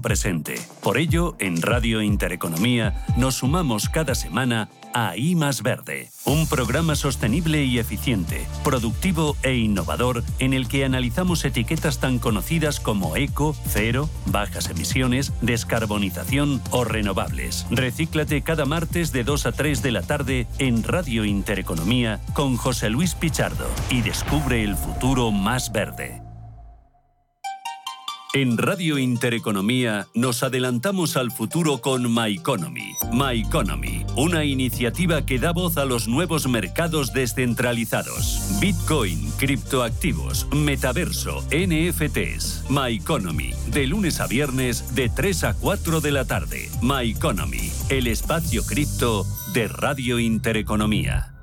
presente. Por ello, en Radio Intereconomía nos sumamos cada semana a I Verde, un programa sostenible y eficiente, productivo e innovador en el que analizamos etiquetas tan conocidas como eco, cero, bajas emisiones, descarbonización o renovables. Recíclate cada martes de 2 a 3 de la tarde en Radio Intereconomía con José Luis Pichardo y descubre el futuro más verde. En Radio Intereconomía nos adelantamos al futuro con My Economy. My Economy, una iniciativa que da voz a los nuevos mercados descentralizados. Bitcoin, criptoactivos, metaverso, NFTs. My Economy, de lunes a viernes de 3 a 4 de la tarde. My Economy, el espacio cripto de Radio Intereconomía.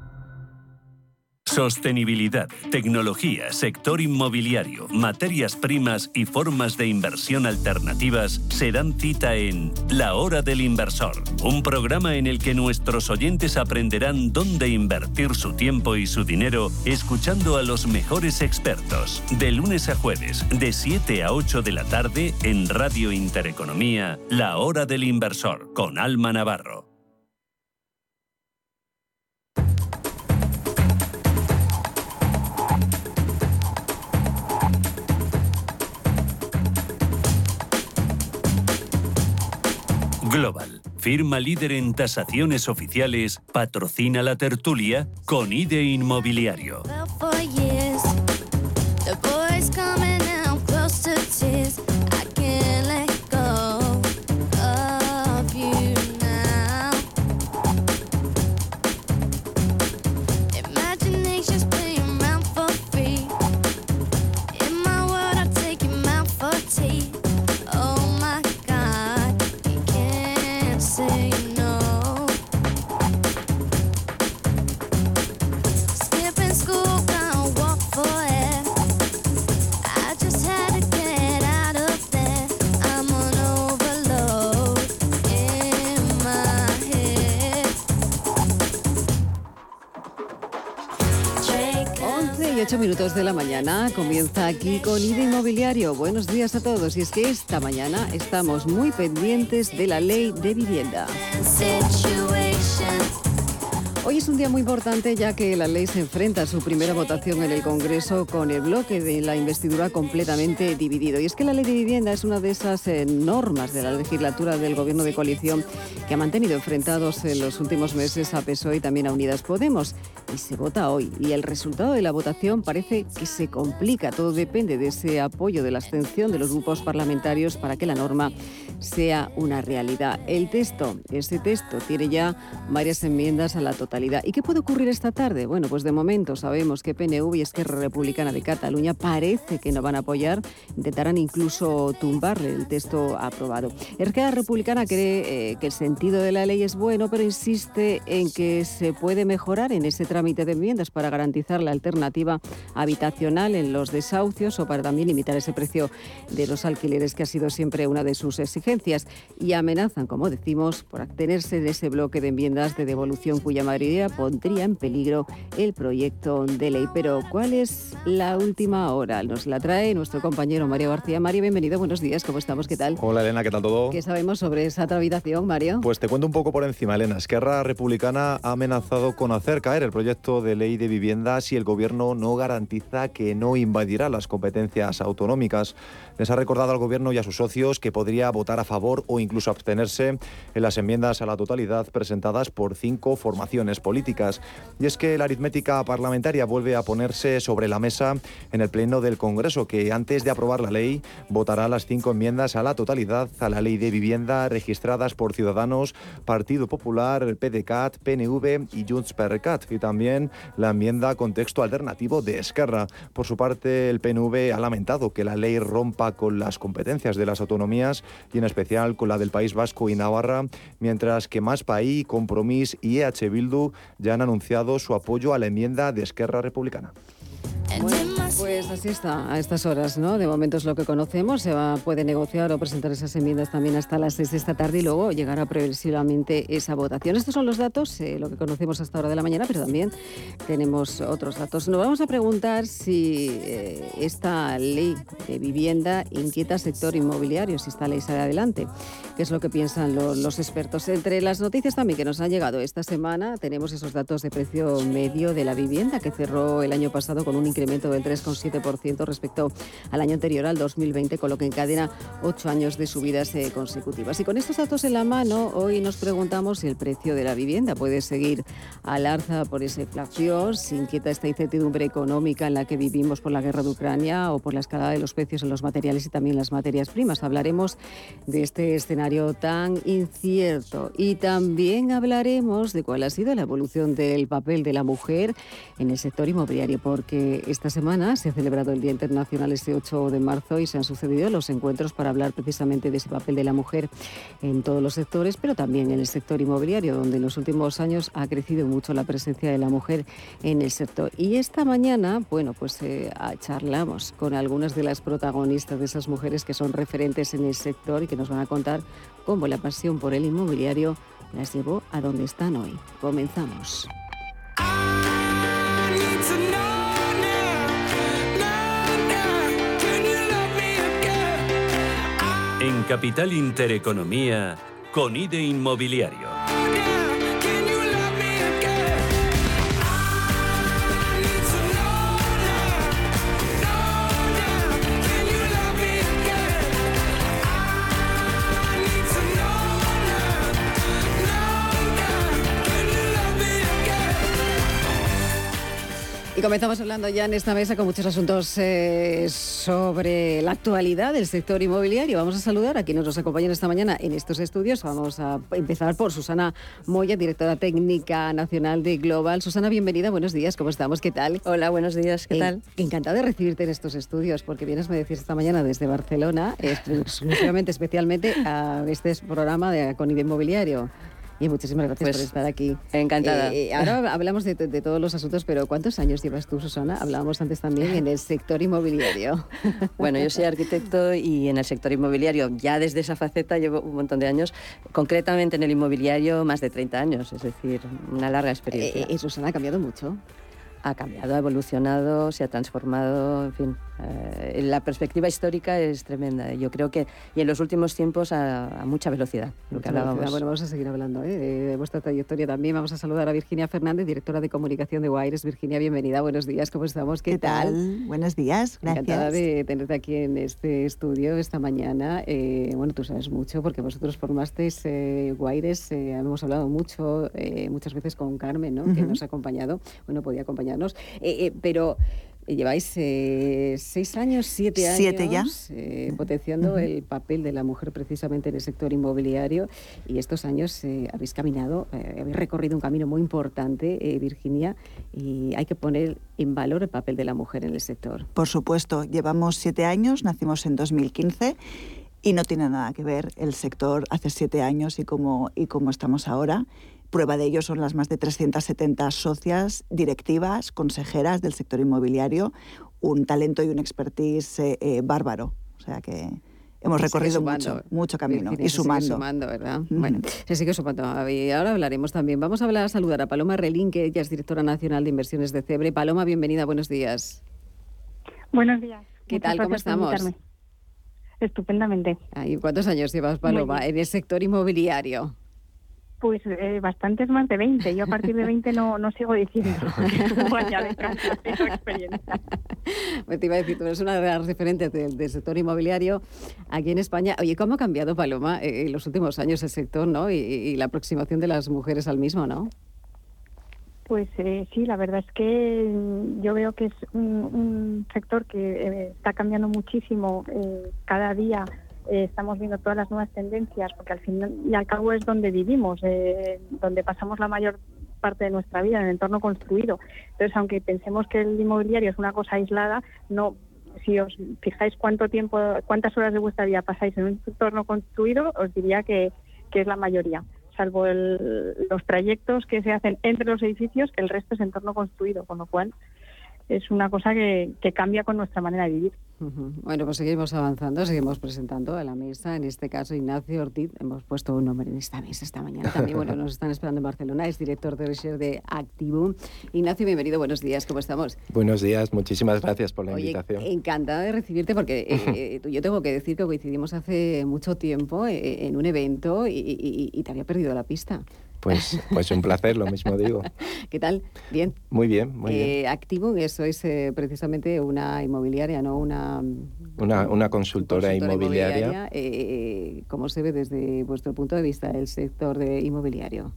Sostenibilidad, tecnología, sector inmobiliario, materias primas y formas de inversión alternativas se dan cita en La Hora del Inversor, un programa en el que nuestros oyentes aprenderán dónde invertir su tiempo y su dinero escuchando a los mejores expertos. De lunes a jueves, de 7 a 8 de la tarde en Radio Intereconomía, La Hora del Inversor, con Alma Navarro. Global, firma líder en tasaciones oficiales, patrocina la tertulia con IDE Inmobiliario. Minutos de la mañana comienza aquí con IDE Inmobiliario. Buenos días a todos. Y es que esta mañana estamos muy pendientes de la ley de vivienda. Hoy es un día muy importante ya que la ley se enfrenta a su primera votación en el Congreso con el bloque de la investidura completamente dividido. Y es que la ley de vivienda es una de esas eh, normas de la legislatura del Gobierno de coalición que ha mantenido enfrentados en los últimos meses a PSOE y también a Unidas Podemos. Y se vota hoy. Y el resultado de la votación parece que se complica. Todo depende de ese apoyo, de la abstención de los grupos parlamentarios para que la norma sea una realidad. El texto, ese texto, tiene ya varias enmiendas a la totalidad. ¿Y qué puede ocurrir esta tarde? Bueno, pues de momento sabemos que PNV y Esquerra Republicana de Cataluña parece que no van a apoyar, intentarán incluso tumbarle el texto aprobado. Esquerra Republicana cree eh, que el sentido de la ley es bueno, pero insiste en que se puede mejorar en ese trámite de enmiendas para garantizar la alternativa habitacional en los desahucios o para también limitar ese precio de los alquileres que ha sido siempre una de sus exigencias y amenazan, como decimos, por abstenerse de ese bloque de enmiendas de devolución cuya mayoría pondría en peligro el proyecto de ley. Pero, ¿cuál es la última hora? Nos la trae nuestro compañero Mario García. Mario, bienvenido, buenos días, ¿cómo estamos? ¿Qué tal? Hola Elena, ¿qué tal todo? ¿Qué sabemos sobre esa tramitación, Mario? Pues te cuento un poco por encima, Elena. Esquerra Republicana ha amenazado con hacer caer el proyecto de ley de vivienda si el gobierno no garantiza que no invadirá las competencias autonómicas. Les ha recordado al gobierno y a sus socios que podría votar a favor o incluso abstenerse en las enmiendas a la totalidad presentadas por cinco formaciones políticas. Y es que la aritmética parlamentaria vuelve a ponerse sobre la mesa en el Pleno del Congreso, que antes de aprobar la ley votará las cinco enmiendas a la totalidad a la ley de vivienda registradas por Ciudadanos, Partido Popular, PDCAT, PNV y Junts per Cat, y también la enmienda con texto alternativo de Esquerra. Por su parte, el PNV ha lamentado que la ley rompa con las competencias de las autonomías y en especial con la del País Vasco y Navarra, mientras que Más País, Compromís y EH Bildu ya han anunciado su apoyo a la enmienda de Esquerra Republicana. Pues así está, a estas horas, ¿no? De momento es lo que conocemos, se va, puede negociar o presentar esas enmiendas también hasta las 6 de esta tarde y luego llegará previsiblemente esa votación. Estos son los datos, eh, lo que conocemos hasta ahora de la mañana, pero también tenemos otros datos. Nos vamos a preguntar si eh, esta ley de vivienda inquieta al sector inmobiliario, si esta ley sale adelante, qué es lo que piensan los expertos. Entre las noticias también que nos han llegado esta semana, tenemos esos datos de precio medio de la vivienda que cerró el año pasado con un incremento del 3,7% respecto al año anterior, al 2020, con lo que encadena ocho años de subidas eh, consecutivas. Y con estos datos en la mano, hoy nos preguntamos si el precio de la vivienda puede seguir al alza por esa inflación, si inquieta esta incertidumbre económica en la que vivimos por la guerra de Ucrania o por la escalada de los precios en los materiales y también las materias primas. Hablaremos de este escenario tan incierto y también hablaremos de cuál ha sido la evolución del papel de la mujer en el sector inmobiliario, porque esta semana se ha celebrado el Día Internacional este 8 de marzo y se han sucedido los encuentros para hablar precisamente de ese papel de la mujer en todos los sectores, pero también en el sector inmobiliario, donde en los últimos años ha crecido mucho la presencia de la mujer en el sector. Y esta mañana, bueno, pues eh, charlamos con algunas de las protagonistas de esas mujeres que son referentes en el sector y que nos van a contar cómo la pasión por el inmobiliario las llevó a donde están hoy. Comenzamos. En Capital Intereconomía, con IDE Inmobiliario. Comenzamos hablando ya en esta mesa con muchos asuntos eh, sobre la actualidad del sector inmobiliario. Vamos a saludar a quienes nos acompañan esta mañana en estos estudios. Vamos a empezar por Susana Moya, directora técnica nacional de Global. Susana, bienvenida, buenos días, ¿cómo estamos? ¿Qué tal? Hola, buenos días, ¿qué tal? Encantada de recibirte en estos estudios, porque vienes, me decís esta mañana desde Barcelona, exclusivamente, especialmente a este programa de Conide Inmobiliario. Y muchísimas gracias por pues, estar aquí. Encantada. Eh, ahora hablamos de, todos los asuntos, pero ¿cuántos años llevas tú, Susana? Hablábamos antes también en el sector inmobiliario. Bueno, yo soy arquitecto y en el sector inmobiliario ya desde esa faceta llevo un montón de años, concretamente en el inmobiliario más de 30 años, es decir, una larga experiencia. Eh, eh Susana ha cambiado mucho ha cambiado, ha evolucionado, se ha transformado, en fin. Eh, la perspectiva histórica es tremenda. Yo creo que, y en los últimos tiempos a, mucha velocidad, lo que hablábamos. Bueno, vamos a seguir hablando ¿eh? de, vuestra trayectoria también. Vamos a saludar a Virginia Fernández, directora de comunicación de Wires. Virginia, bienvenida, buenos días, ¿cómo estamos? ¿Qué, tal? Buenos días, gracias. Encantada de tenerte aquí en este estudio esta mañana. Eh, bueno, tú sabes mucho porque vosotros formasteis eh, Wires, hemos hablado mucho, muchas veces con Carmen, ¿no? que nos ha acompañado. Bueno, podía acompañarnos, pero Lleváis eh, seis años, siete años siete ya. Eh, potenciando el papel de la mujer precisamente en el sector inmobiliario y estos años eh, habéis caminado, habéis recorrido un camino muy importante, Virginia, y hay que poner en valor el papel de la mujer en el sector. Por supuesto, llevamos siete años, nacimos en 2015 y no tiene nada que ver el sector hace siete años y cómo, y cómo estamos ahora. Prueba de ello son las más de 370 socias, directivas, consejeras del sector inmobiliario, un talento y un expertise eh, eh, bárbaro. O sea que hemos recorrido mucho, mucho camino y sumando. Se sigue sumando, ¿verdad? Bueno, se sigue sumando. Y ahora hablaremos también. Vamos a hablar, a saludar a Paloma Relín, que ella es directora nacional de inversiones de Cebre. Paloma, bienvenida, buenos días. Buenos días. ¿Qué tal? ¿Cómo estamos? Estupendamente. ¿Cuántos años llevas, Paloma, en el sector inmobiliario? Pues eh, bastantes más de 20. Yo a partir de 20 no, no sigo diciendo. Vaya de experiencia. Me te iba a decir, tú eres una de las referentes del, sector inmobiliario aquí en España. Oye, ¿cómo ha cambiado, Paloma, eh, en los últimos años el sector ¿no? y, la aproximación de las mujeres al mismo, no? Pues eh, sí, la verdad es que yo veo que es un, sector que eh, está cambiando muchísimo cada día eh, estamos viendo todas las nuevas tendencias, porque al fin y al cabo es donde vivimos, eh, donde pasamos la mayor parte de nuestra vida, en el entorno construido. Entonces, aunque pensemos que el inmobiliario es una cosa aislada, no si os fijáis cuánto tiempo, cuántas horas de vuestra vida pasáis en un entorno construido, os diría que, que es la mayoría salvo los trayectos que se hacen entre los edificios, el resto es entorno construido, con lo cual es una cosa que, que cambia con nuestra manera de vivir. Bueno, pues seguimos avanzando, seguimos presentando a la mesa, en este caso Ignacio Ortiz, hemos puesto un nombre en esta mesa esta mañana también, bueno, nos están esperando en Barcelona, es director de Research de Activo. Ignacio, bienvenido, buenos días, ¿cómo estamos? Buenos días, muchísimas gracias por la Oye, invitación. Encantada de recibirte porque eh, eh, yo tengo que decir que coincidimos hace mucho tiempo eh, en un evento y, y, y te había perdido la pista. Pues, pues un placer, lo mismo digo. ¿Qué tal? Bien. Muy bien, muy eh, bien. Activo, eso es eh, precisamente una inmobiliaria, ¿no? Una, Una, una consultora, inmobiliaria. eh, ¿Cómo se ve desde vuestro punto de vista el sector de inmobiliario?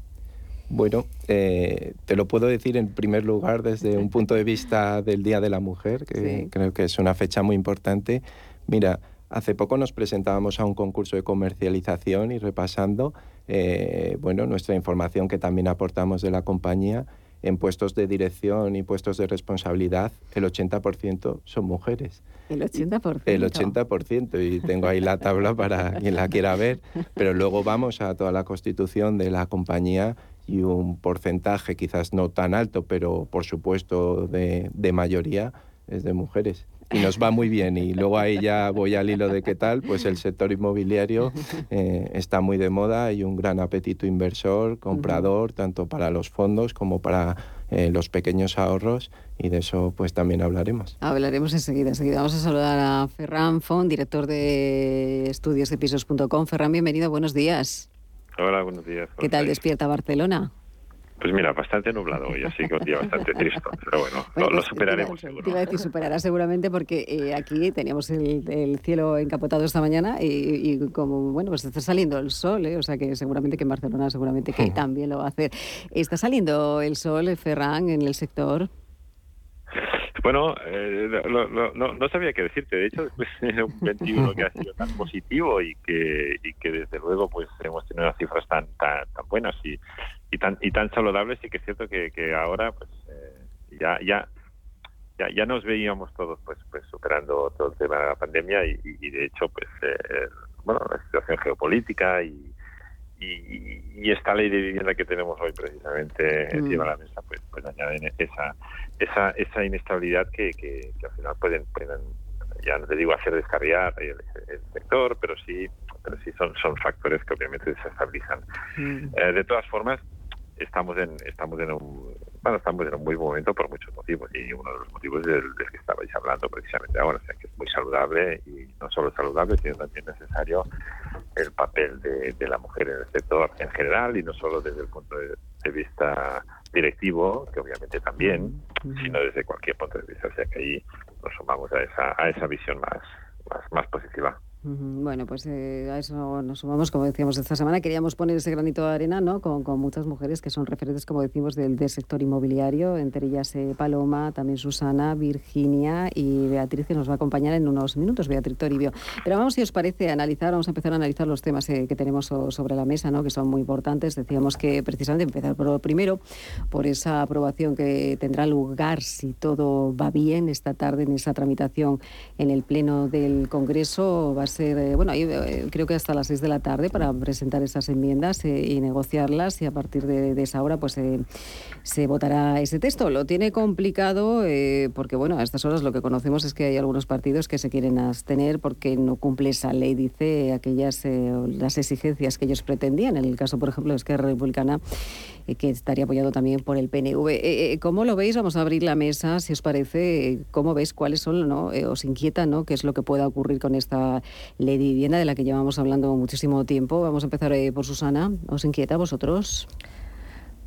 Bueno, eh, te lo puedo decir en primer lugar desde un punto de vista del Día de la Mujer, que Sí. creo que es una fecha muy importante. Mira, hace poco nos presentábamos a un concurso de comercialización y repasando, eh, bueno, nuestra información que también aportamos de la compañía, en puestos de dirección y puestos de responsabilidad, el 80% son mujeres. El 80%. El 80%, y tengo ahí la tabla para quien la quiera ver, pero luego vamos a toda la constitución de la compañía y un porcentaje quizás no tan alto, pero por supuesto de, de mayoría es de mujeres. Y nos va muy bien. Y luego ahí ya voy al hilo de qué tal, pues el sector inmobiliario eh, está muy de moda, hay un gran apetito inversor, comprador, tanto para los fondos como para eh, los pequeños ahorros, y de eso pues también hablaremos. Hablaremos enseguida, enseguida. Vamos a saludar a Ferran Font, director de estudios de pisos.com. Ferran, bienvenido, buenos días. Hola, buenos días. ¿Qué tal estáis? despierta Barcelona? Pues mira, bastante nublado hoy, así que un día bastante triste, pero bueno, lo, lo pues, superaremos te iba- seguro. Te iba a decir, superará seguramente porque eh, aquí teníamos el, el cielo encapotado esta mañana y, y como, bueno, pues está saliendo el sol, ¿eh? o sea que seguramente que en Barcelona seguramente que también lo va a hacer. ¿Está saliendo el sol, eh, Ferran, en el sector? Bueno, eh, lo- lo- no, no sabía qué decirte. De hecho, después de un 21 que ha sido tan positivo y que, y que desde luego pues hemos tenido unas cifras tan tan, tan buenas y, y tan y tan saludables, y que es cierto que, que ahora pues eh, ya ya ya ya nos veíamos todos pues pues superando todo el tema de la pandemia y, de hecho pues eh, bueno la situación geopolítica y, y, y esta ley de vivienda que tenemos hoy precisamente Mm. encima de la mesa pues pues añaden esa esa esa inestabilidad que, que, que al final pueden, pueden ya no te digo hacer descarriar el, el sector pero sí pero sí son son factores que obviamente desestabilizan Mm. eh, de todas formas, estamos en estamos en un bueno, estamos en un muy buen momento por muchos motivos y uno de los motivos es el del que estabais hablando precisamente ahora, o sea que es muy saludable y no solo saludable, sino también necesario el papel de, de la mujer en el sector en general y no solo desde el punto de, de vista directivo, que obviamente también, sino desde cualquier punto de vista, o sea que ahí nos sumamos a esa a esa visión más más, más positiva. Bueno, pues eh, a eso nos sumamos, como decíamos esta semana. Queríamos poner ese granito de arena, ¿no? Con, muchas mujeres que son referentes, como decimos, del, sector inmobiliario, entre ellas eh, Paloma, también Susana, Virginia y Beatriz, que nos va a acompañar en unos minutos, Beatriz Toribio. Pero vamos, si os parece, a analizar, vamos a empezar a analizar los temas eh, que tenemos so- sobre la mesa, ¿no? Que son muy importantes. Decíamos que precisamente empezar por primero, por esa aprobación que tendrá lugar, si todo va bien, esta tarde en esa tramitación en el Pleno del Congreso. Va a ser, bueno, eh, creo que hasta las seis de la tarde para presentar esas enmiendas eh, y negociarlas y a partir de, esa hora pues eh, se votará ese texto. Lo tiene complicado porque, bueno, a estas horas lo que conocemos es que hay algunos partidos que se quieren abstener porque no cumple esa ley, dice, aquellas las exigencias que ellos pretendían. En el caso, por ejemplo, de Esquerra Republicana, que estaría apoyado también por el PNV. Eh, eh, ¿Cómo lo veis? Vamos a abrir la mesa, si os parece. eh, ¿Cómo veis cuáles son, no? Eh, os inquieta, ¿no? ¿Qué es lo que pueda ocurrir con esta ley de vivienda de la que llevamos hablando muchísimo tiempo? Vamos a empezar eh, por Susana. ¿Os inquieta vosotros?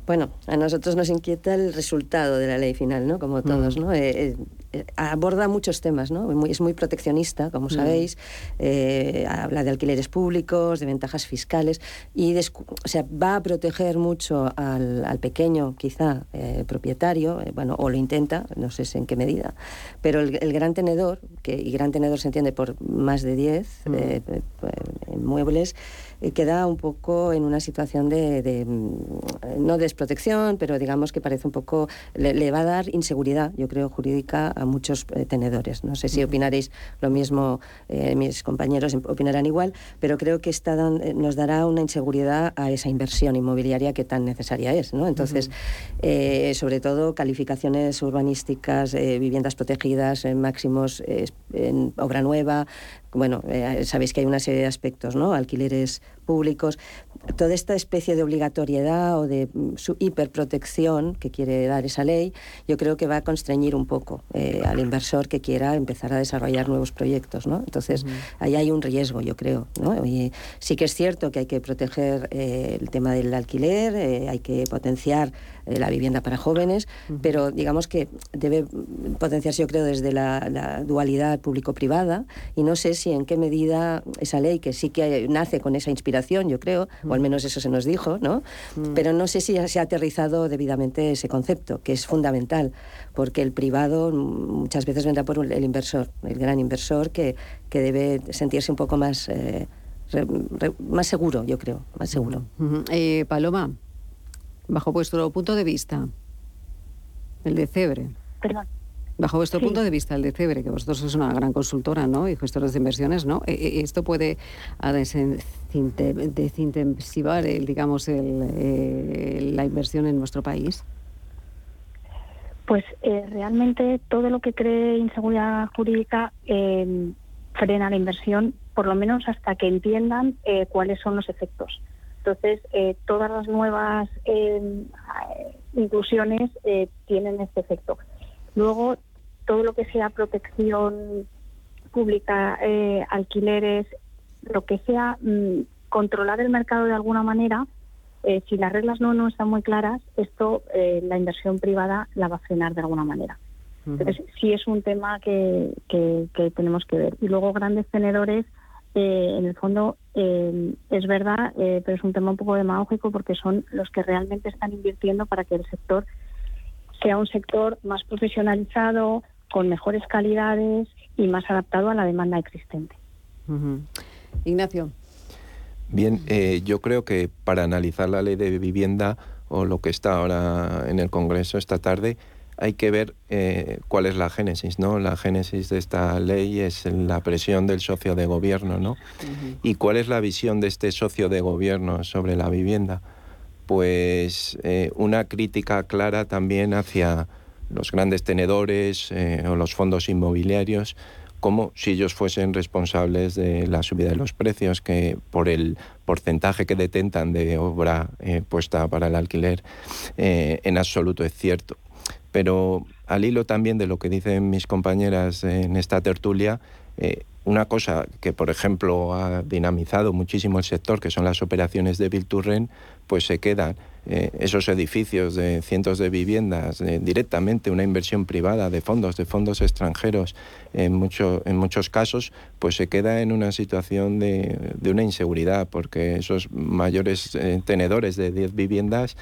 Bueno, a nosotros nos inquieta el resultado de la ley final, ¿no? Como todos, ¿no? Eh, eh, aborda muchos temas, ¿no? Muy- es muy proteccionista, como sabéis. eh, habla de alquileres públicos, de ventajas fiscales y, o sea, va a proteger mucho al, al pequeño, quizá eh, propietario, eh, bueno, o lo intenta, no sé en qué medida, pero el, el gran tenedor, que y gran tenedor se entiende por más de 10 eh, eh, eh, muebles, eh, queda un poco en una situación de, de, mm, no de es protección, pero digamos que parece un poco, le, va a dar inseguridad, yo creo, jurídica a muchos eh, tenedores. No sé si opinaréis lo mismo, eh, mis compañeros opinarán igual, pero creo que está nos dará una inseguridad a esa inversión inmobiliaria que tan necesaria es. ¿no? Entonces, sobre todo calificaciones urbanísticas, viviendas protegidas, máximos en obra nueva, bueno, eh, sabéis que hay una serie de aspectos, ¿no? Alquileres públicos, toda esta especie de obligatoriedad o de mm, su hiperprotección que quiere dar esa ley, yo creo que va a constreñir un poco eh, al inversor que quiera empezar a desarrollar nuevos proyectos, ¿no? Entonces, ahí hay un riesgo, yo creo, ¿no? Y sí que es cierto que hay que proteger eh, el tema del alquiler, eh, hay que potenciar la vivienda para jóvenes, pero digamos que debe potenciarse, yo creo, desde la, la dualidad público-privada y no sé si en qué medida esa ley, que sí que nace con esa inspiración, yo creo, o al menos eso se nos dijo, ¿no? Mm. Pero no sé si se ha aterrizado debidamente ese concepto, que es fundamental, porque el privado muchas veces vendrá por el inversor, el gran inversor, que, que debe sentirse un poco más, eh, más seguro, yo creo, más seguro. Eh, Paloma, bajo vuestro punto de vista, el de Cebre. Perdón. Bajo vuestro punto de vista, el de Cebre, que vosotros sois una gran consultora ¿no? y gestores de inversiones, ¿no? Eh, eh, ¿esto puede desintensivar el, digamos, el, la inversión en nuestro país? Pues eh, realmente todo lo que cree inseguridad jurídica frena la inversión, por lo menos hasta que entiendan cuáles son los efectos. Entonces, todas las nuevas inclusiones tienen este efecto. Luego, todo lo que sea protección pública, eh, alquileres, lo que sea, mm, controlar el mercado de alguna manera, eh, si las reglas no, no están muy claras, esto eh, la inversión privada la va a frenar de alguna manera. Entonces, sí es un tema que, que, tenemos que ver. Y luego grandes tenedores, en el fondo, es verdad, pero es un tema un poco demagógico porque son los que realmente están invirtiendo para que el sector sea un sector más profesionalizado, con mejores calidades y más adaptado a la demanda existente. Ignacio. Bien, eh, yo creo que para analizar la ley de vivienda o lo que está ahora en el Congreso esta tarde, hay que ver eh, cuál es la génesis, ¿no? La génesis de esta ley es la presión del socio de gobierno, ¿no? Y cuál es la visión de este socio de gobierno sobre la vivienda. Pues eh, una crítica clara también hacia los grandes tenedores eh, o los fondos inmobiliarios como si ellos fuesen responsables de la subida de los precios, que por el porcentaje que detentan de obra eh, puesta para el alquiler, eh, en absoluto es cierto. Pero al hilo también de lo que dicen mis compañeras en esta tertulia, una cosa que, por ejemplo, ha dinamizado muchísimo el sector, que son las operaciones de Bilturren, pues se quedan eh, esos edificios de cientos de viviendas eh, directamente una inversión privada de fondos, de fondos extranjeros, en, en muchos casos, pues se queda en una situación de, de una inseguridad, porque esos mayores eh, tenedores de 10 viviendas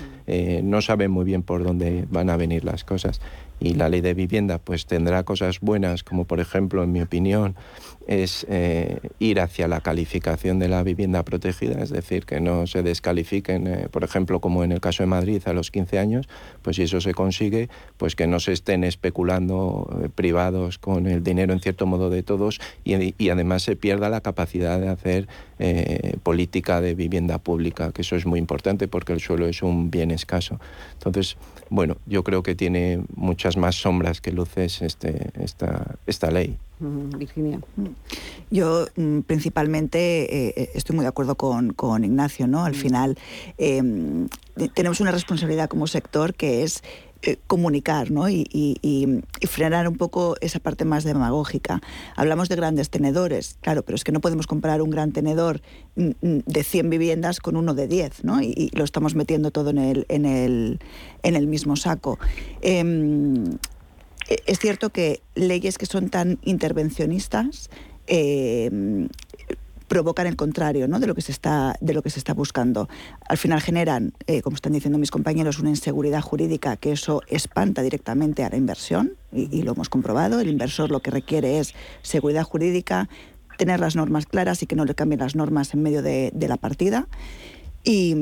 no saben muy bien por dónde van a venir las cosas. Y la ley de vivienda pues tendrá cosas buenas, como por ejemplo, en mi opinión, es eh, ir hacia la calificación de la vivienda protegida, es decir, que no se descalifiquen, eh, por ejemplo, como en el caso de Madrid a los 15 años, pues si eso se consigue, pues que no se estén especulando eh, privados con el dinero en cierto modo de todos y, y además se pierda la capacidad de hacer política de vivienda pública, que eso es muy importante porque el suelo es un bien escaso. Entonces, bueno, yo creo que tiene muchas más sombras que luces este, esta, esta ley. Virginia. Yo mm, principalmente eh, eh, estoy muy de acuerdo con, Ignacio, ¿no? Al final em, tenemos una responsabilidad como sector que es eh, comunicar ¿no? y, frenar un poco esa parte más demagógica. Hablamos de grandes tenedores, claro, pero es que no podemos comparar un gran tenedor mm, mm, de 100 viviendas con uno de 10, ¿no? y, lo estamos metiendo todo en el, en el, en el mismo saco. Em, es cierto que leyes que son tan intervencionistas em, provocan el contrario ¿no? de, lo que se está, de lo que se está buscando. Al final generan, eh, como están diciendo mis compañeros, una inseguridad jurídica que eso espanta directamente a la inversión y, lo hemos comprobado. El inversor lo que requiere es seguridad jurídica, tener las normas claras y que no le cambien las normas en medio de, la partida. Y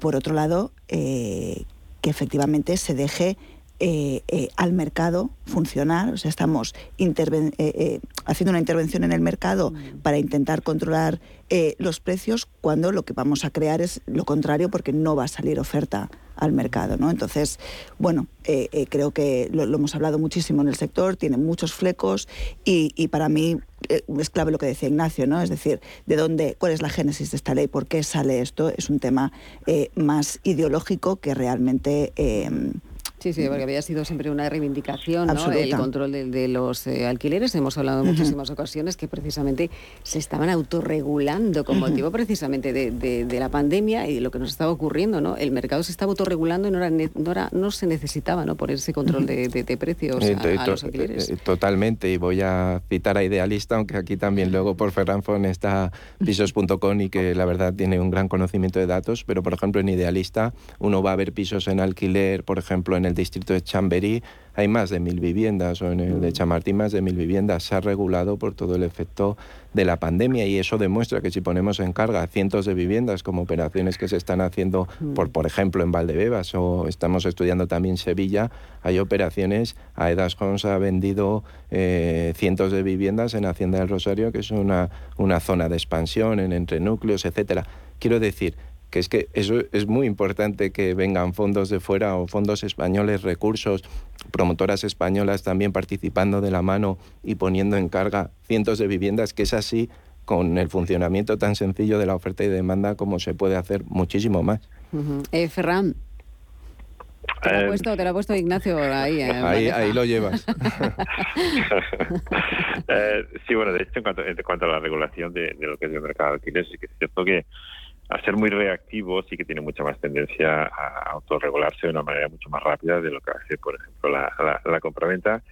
por otro lado, que efectivamente se deje eh, eh, al mercado funcionar. O sea, estamos eh, haciendo una intervención en el mercado mm. para intentar controlar los precios cuando lo que vamos a crear es lo contrario porque no va a salir oferta al mercado. ¿no? Entonces, bueno, creo que lo, hemos hablado muchísimo en el sector, tiene muchos flecos y, y para mí es clave lo que decía Ignacio, ¿no? Es decir, de dónde, cuál es la génesis de esta ley, por qué sale esto, es un tema más ideológico que realmente Sí, sí, porque había sido siempre una reivindicación, ¿no? El control de, los eh, alquileres. Hemos hablado en muchísimas ocasiones que precisamente se estaban autorregulando con motivo precisamente de, la pandemia y de lo que nos estaba ocurriendo, ¿no? El mercado se estaba autorregulando y no, era, no, era, no se necesitaba, ¿no? Por ese control de, precios a, los alquileres. Eh, totalmente, y voy a citar a Idealista, aunque aquí también luego por Ferranfon está pisos.com y que la verdad tiene un gran conocimiento de datos, pero por ejemplo en Idealista uno va a ver pisos en alquiler, por ejemplo en el distrito de Chamberí hay más de mil viviendas, o en el de Chamartín más de mil viviendas. Se ha regulado por todo el efecto de la pandemia y eso demuestra que si ponemos en carga cientos de viviendas como operaciones que se están haciendo, mm. por, por ejemplo, en Valdebebas o estamos estudiando también Sevilla, hay operaciones, Aedas Homes ha vendido eh, cientos de viviendas en Hacienda del Rosario, que es una, una zona de expansión en entre núcleos, etcétera. Quiero decir, que es que eso es muy importante que vengan fondos de fuera o fondos españoles, recursos, promotoras españolas también participando de la mano y poniendo en carga cientos de viviendas, que es así con el funcionamiento tan sencillo de la oferta y demanda como se puede hacer muchísimo más. eh, Ferran. Te lo, ha eh, puesto, te lo ha puesto Ignacio ahí. Eh, ahí, lo llevas. Eh, sí, bueno, de hecho, en cuanto, en cuanto a la regulación de, lo que es el mercado de alquileres, sí que es cierto que a ser muy reactivo sí que tiene mucha más tendencia a autorregularse de una manera mucho más rápida de lo que hace, por ejemplo, la, la, compraventa.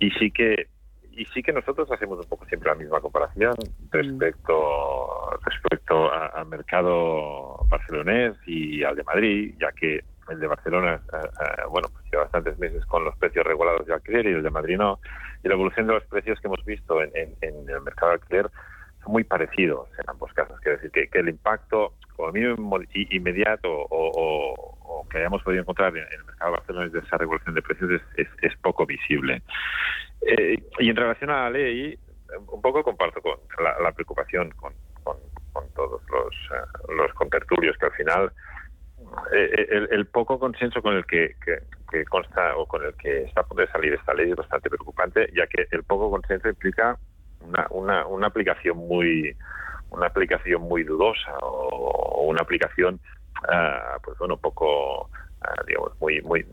Y sí que y sí que nosotros hacemos un poco siempre la misma comparación respecto respecto al mercado barcelonés y al de Madrid, ya que el de Barcelona, eh, eh, bueno, pues lleva bastantes meses con los precios regulados de alquiler y el de Madrid no. Y la evolución de los precios que hemos visto en, en el mercado de alquiler muy parecidos en ambos casos. Quiero decir que, el impacto, como mínimo inmediato o, que hayamos podido encontrar en, el mercado de Barcelona de esa regulación de precios es, poco visible. Eh, y en relación a la ley, un poco comparto con la, preocupación con, todos los, uh, los contertulios que al final eh, el, poco consenso con el que, que, consta o con el que está a punto de salir esta ley es bastante preocupante, ya que el poco consenso implica una, una, una aplicación muy una aplicación muy dudosa o, una aplicación uh, pues bueno poco uh, digamos muy, muy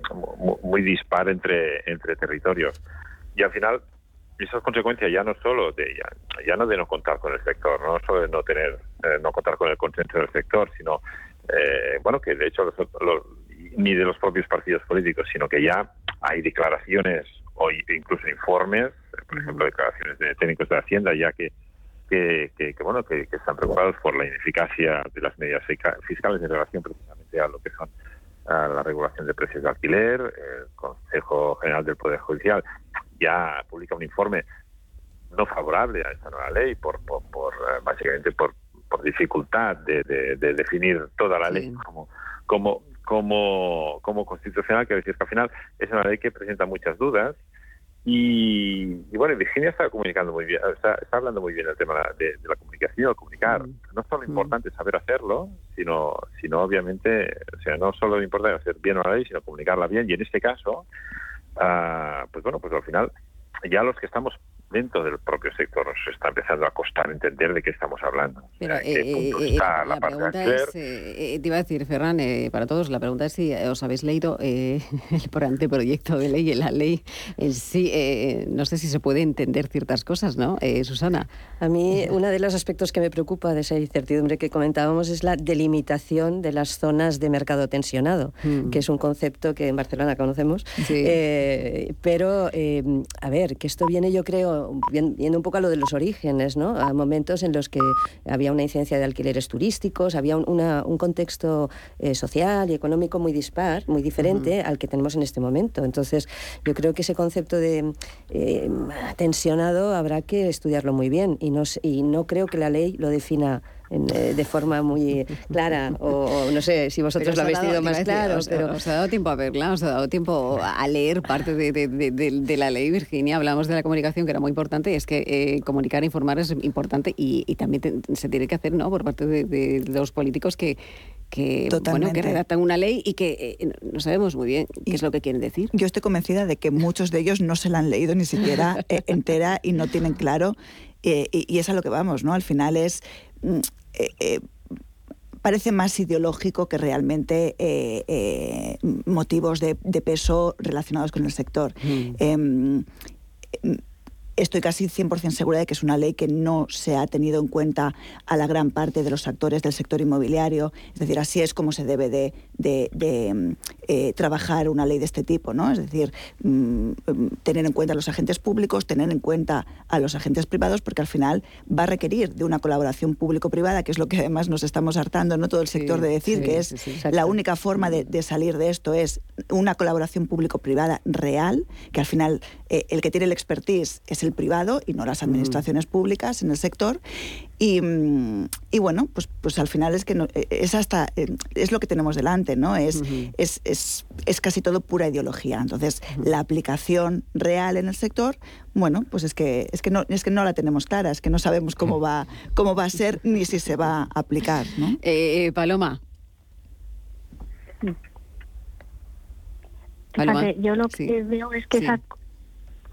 muy dispar entre entre territorios. Y al final eso es consecuencia ya no solo de ya, ya no de no contar con el sector no solo de no tener eh, no contar con el consenso del sector sino eh, bueno que de hecho ni de los propios partidos políticos sino que ya hay declaraciones o incluso informes, por ejemplo, declaraciones de técnicos de Hacienda, ya que que, bueno que, están preocupados por la ineficacia de las medidas fiscales en relación precisamente a lo que son la regulación de precios de alquiler. El Consejo General del Poder Judicial ya publica un informe no favorable a esta nueva ley por, por, eh, básicamente por, por dificultad de, definir toda la ley como como como, como constitucional, que decir que al final es una ley que presenta muchas dudas. Y, bueno, Virginia está comunicando muy bien, está, hablando muy bien el tema de, la comunicación, comunicar. Mm. No es solo importante saber hacerlo, sino, sino obviamente, o sea, no solo es importante hacer bien una ley, sino comunicarla bien. Y en este caso, ah, pues bueno, pues al final, ya los que estamos dentro del propio sector nos está empezando a costar entender de qué estamos hablando. Pero, eh, eh, la, pregunta es, eh, te iba a decir, Ferran, para todos, la pregunta es si os habéis leído el por anteproyecto de ley, la ley en sí, no sé si se puede entender ciertas cosas, ¿no, Susana? A mí, uno de los aspectos que me preocupa de esa incertidumbre que comentábamos es la delimitación de las zonas de mercado tensionado, mm. que es un concepto que en Barcelona conocemos, pero, a ver, que esto viene yo creo viendo un poco a lo de los orígenes, ¿no? A momentos en los que había una incidencia de alquileres turísticos, había un, un contexto eh, social y económico muy dispar, muy diferente al que tenemos en este momento. Entonces, yo creo que ese concepto de eh, tensionado habrá que estudiarlo muy bien y no, y no creo que la ley lo defina eh, de forma muy clara, o, no sé si vosotros lo habéis tenido más claro. Os, pero... os ha dado tiempo a verla, os ha dado tiempo a leer parte de, la ley, Virginia. Hablamos de la comunicación, que era muy importante, y es que eh, comunicar, informar es importante y, también se tiene que hacer ¿no? por parte de, los políticos que, que, bueno, que redactan una ley y que eh, no sabemos muy bien qué es lo que quieren decir. Yo estoy convencida de que muchos de ellos no se la han leído ni siquiera entera y no tienen claro y, y, es a lo que vamos, ¿no? Al final es... Mm, parece más ideológico que realmente eh, eh, motivos de, peso relacionados con el sector. Mm. Estoy casi 100% segura de que es una ley que no se ha tenido en cuenta a la gran parte de los actores del sector inmobiliario. Es decir, así es como se debe de, eh, trabajar una ley de este tipo, ¿no? Es decir, mm, tener en cuenta a los agentes públicos, tener en cuenta a los agentes privados, porque al final va a requerir de una colaboración público-privada, que es lo que además nos estamos hartando, ¿no? Todo el sector de decir que es la única forma de, salir de esto es una colaboración público-privada real, que al final eh, el que tiene el expertise es el privado y no las administraciones públicas en el sector. Y, y, bueno, pues, pues al final es que no, eh, es hasta eh, es lo que tenemos delante, ¿no? Es, es, es, es, casi todo pura ideología. Entonces, la aplicación real en el sector, bueno, pues es que es que no es que no la tenemos clara, es que no sabemos cómo va cómo va a ser ni si se va a aplicar, ¿no? Eh, Paloma. yo lo que veo es que esa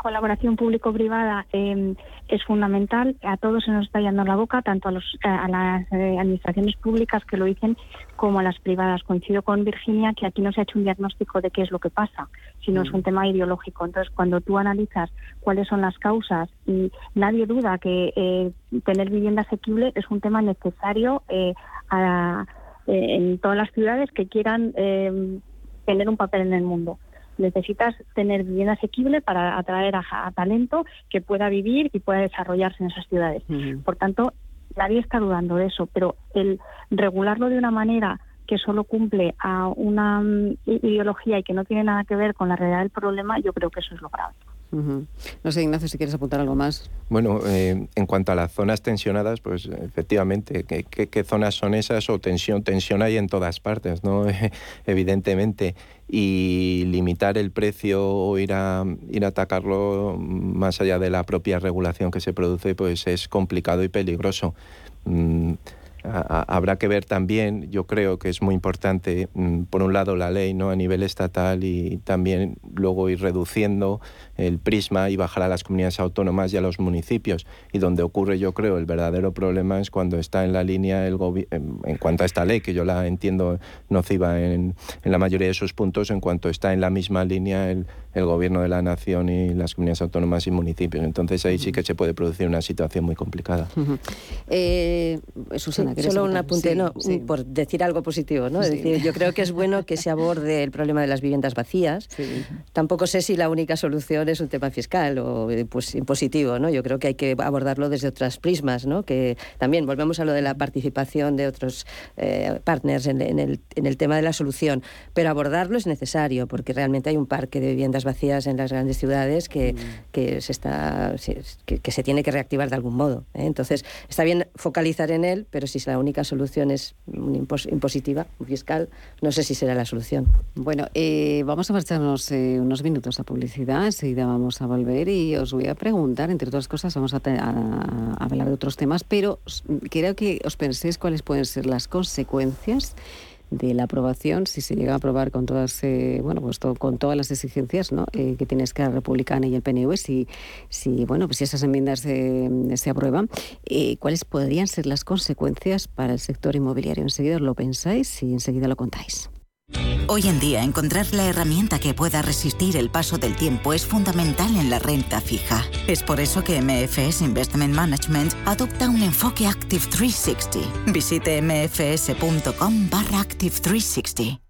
colaboración público-privada eh, es fundamental. A todos se nos está yendo la boca, tanto a, los, a las eh, administraciones públicas que lo dicen como a las privadas. Coincido con Virginia que aquí no se ha hecho un diagnóstico de qué es lo que pasa, sino es mm. un tema ideológico. Entonces, cuando tú analizas cuáles son las causas y nadie duda que eh, tener vivienda asequible es un tema necesario en todas las ciudades que quieran tener un papel en el mundo necesitas tener vivienda asequible para atraer a, talento que pueda vivir y pueda desarrollarse en esas ciudades. Por tanto, nadie está dudando de eso, pero el regularlo de una manera que solo cumple a una mm, ideología y que no tiene nada que ver con la realidad del problema, yo creo que eso es lo grave. No sé, Ignacio, si quieres apuntar algo más. Bueno, eh, en cuanto a las zonas tensionadas, pues efectivamente, ¿qué, zonas son esas? O tensión, tensión hay en todas partes, ¿no? Evidentemente. Y limitar el precio o ir a, atacarlo más allá de la propia regulación que se produce, pues es complicado y peligroso. Mm, habrá que ver también, yo creo que es muy importante, mm, por un lado la ley ¿no? a nivel estatal y también luego ir reduciendo el prisma y bajar a las comunidades autónomas y a los municipios. Y donde ocurre, yo creo, el verdadero problema es cuando está en la línea el en, en cuanto a esta ley, que yo la entiendo nociva en, en la mayoría de sus puntos, en cuanto está en la misma línea el, el gobierno de la nación y las comunidades autónomas y municipios. Entonces ahí sí que se puede producir una situación muy complicada. Eh, Susana, solo un apunte, no, por decir algo positivo, ¿no? decir, yo creo que es bueno que se aborde el problema de las viviendas vacías. Tampoco sé si la única solución es un tema fiscal o pues, impositivo, ¿no? Yo creo que hay que abordarlo desde otras prismas, ¿no? Que también volvemos a lo de la participación de otros eh, partners en, el, en el tema de la solución, pero abordarlo es necesario porque realmente hay un parque de viviendas vacías en las grandes ciudades que, mm. que se está que, se tiene que reactivar de algún modo. ¿eh? Entonces, está bien focalizar en él, pero si la única solución es impositiva, fiscal, no sé si será la solución. Bueno, eh, vamos a marcharnos eh, unos minutos a publicidad, enseguida vamos a volver y os voy a preguntar, entre otras cosas, vamos a, hablar de otros temas, pero quiero que os penséis cuáles pueden ser las consecuencias de la aprobación, si se llega a aprobar con todas, eh, bueno, pues con todas las exigencias ¿no? eh, que tiene Esquerra Republicana y el PNV, si, bueno, pues si esas enmiendas se aprueban, eh, ¿cuáles podrían ser las consecuencias para el sector inmobiliario? Enseguida lo pensáis y enseguida lo contáis. Hoy en día encontrar la herramienta que pueda resistir el paso del tiempo es fundamental en la renta fija. Es por eso que MFS Investment Management adopta un enfoque Active 360. Visite mfs.com barra Active 360.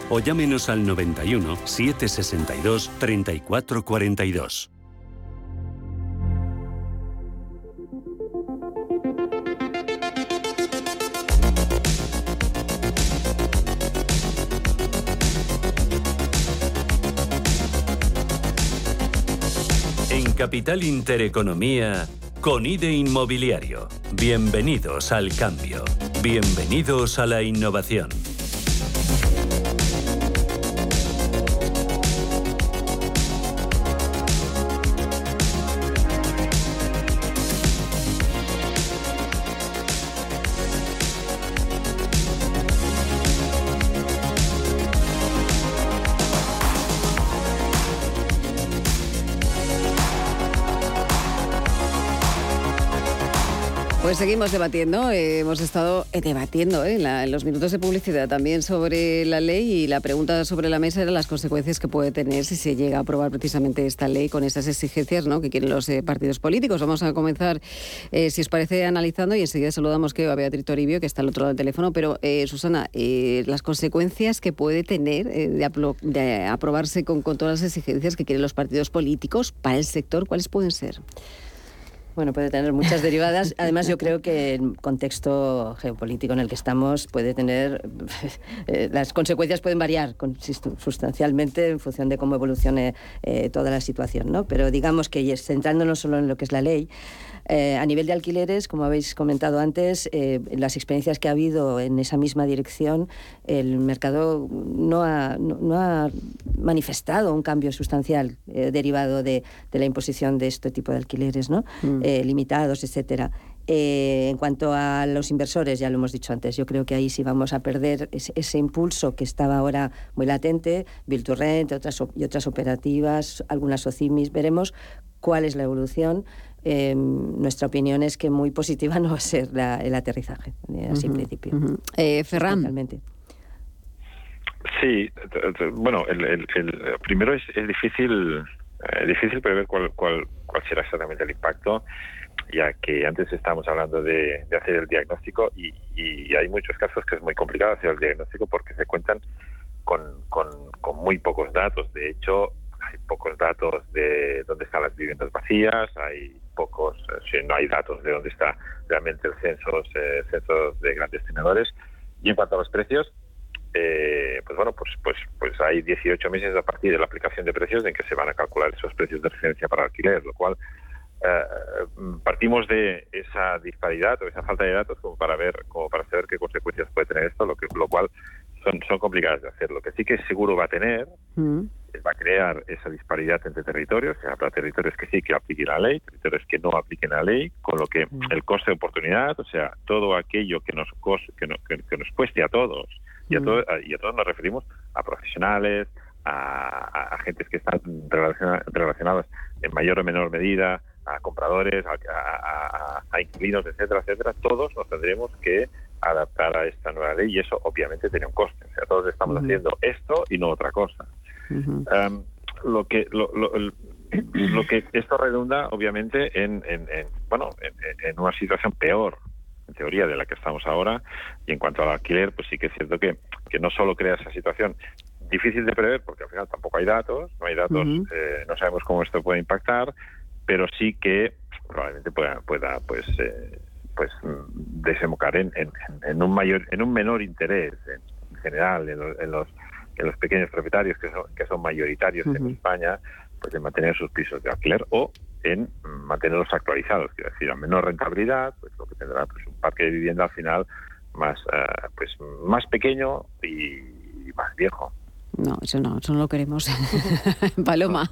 o llámenos al 91 762 3442. En Capital Intereconomía, con IDE Inmobiliario. Bienvenidos al cambio. Bienvenidos a la innovación. Seguimos debatiendo, eh, hemos estado eh, debatiendo eh, en, la- los minutos de publicidad también sobre la ley y la pregunta sobre la mesa era las consecuencias que puede tener si se llega a aprobar precisamente esta ley con esas exigencias ¿no? que quieren los partidos políticos. Vamos a comenzar, si os parece, analizando y enseguida saludamos que a Beatriz Toribio, que está al otro lado del teléfono, pero Susana, las consecuencias que puede tener de, de aprobarse con, con todas las exigencias que quieren los partidos políticos para el sector, ¿cuáles pueden ser? Bueno, puede tener muchas derivadas. Además, yo creo que el contexto geopolítico en el que estamos puede tener. eh, las consecuencias pueden variar sustancialmente en función de cómo evolucione eh, toda la situación, ¿no? Pero digamos que centrándonos solo en lo que es la ley. Eh, a nivel de alquileres, como habéis comentado antes, eh, las experiencias que ha habido en esa misma dirección, el mercado no ha, no, no ha manifestado un cambio sustancial eh, derivado de, de la imposición de este tipo de alquileres, ¿no? Eh, limitados, etcétera. Eh, en cuanto a los inversores, ya lo hemos dicho antes, yo creo que ahí sí vamos a perder ese, ese impulso que estaba ahora muy latente, Build to Rent otras, y otras operativas, algunas OCIMIS, veremos cuál es la evolución. Eh, nuestra opinión es que muy positiva no va a ser la- el aterrizaje, eh, así en principio. Eh, Ferran. Totalmente. Sí, bueno, el, el- el- primero es, es difícil eh, difícil prever cuál, cuál, cuál será exactamente el impacto, ya que antes estábamos hablando de, de hacer el diagnóstico y, y hay muchos casos que es muy complicado hacer el diagnóstico porque se cuentan con, con, con muy pocos datos. De hecho, hay pocos datos de dónde están las viviendas vacías, hay pocos, eh, si no hay datos de dónde está realmente el censo, eh, censos de grandes tenedores. Y en cuanto a los precios, eh, pues bueno, pues, pues, pues hay 18 meses a partir de la aplicación de precios en que se van a calcular esos precios de referencia para alquiler, lo cual eh, partimos de esa disparidad o esa falta de datos como para ver, como para saber qué consecuencias puede tener esto, lo que, lo cual son, son complicadas de hacer. Lo que sí que seguro va a tener Mm. Va a crear esa disparidad entre territorios, que habrá territorios que sí que apliquen la ley, territorios que no apliquen la ley, con lo que el coste de oportunidad, o sea, todo aquello que nos cos- que, no- que- que nos cueste a todos, y a, Mm. todo- y a todos nos referimos a profesionales, a, a- a gentes que están relaciona- relacionadas en mayor o menor medida, a compradores, a, inquilinos, etcétera, etcétera, todos nos tendremos que adaptar a esta nueva ley y eso obviamente tiene un coste. O sea, todos estamos Ujú. haciendo esto y no otra cosa. Um, lo que lo, lo- el- lo que esto redunda obviamente en, en- en, bueno en, una situación peor en teoría de la que estamos ahora. Y en cuanto al alquiler pues sí que es cierto que, que no solo crea esa situación difícil de prever porque al final tampoco hay datos no hay datos eh, no sabemos cómo esto puede impactar pero sí que probablemente pueda pueda pues eh, pues desembocar en, en, en un mayor en un menor interés en general en los en los pequeños propietarios que son que son mayoritarios en. España pues en mantener sus pisos de alquiler o en mantenerlos actualizados, es decir, a menor rentabilidad, pues lo que tendrá pues un parque de vivienda al final más eh, pues más pequeño y más viejo. No, eso no, eso no lo queremos. Paloma.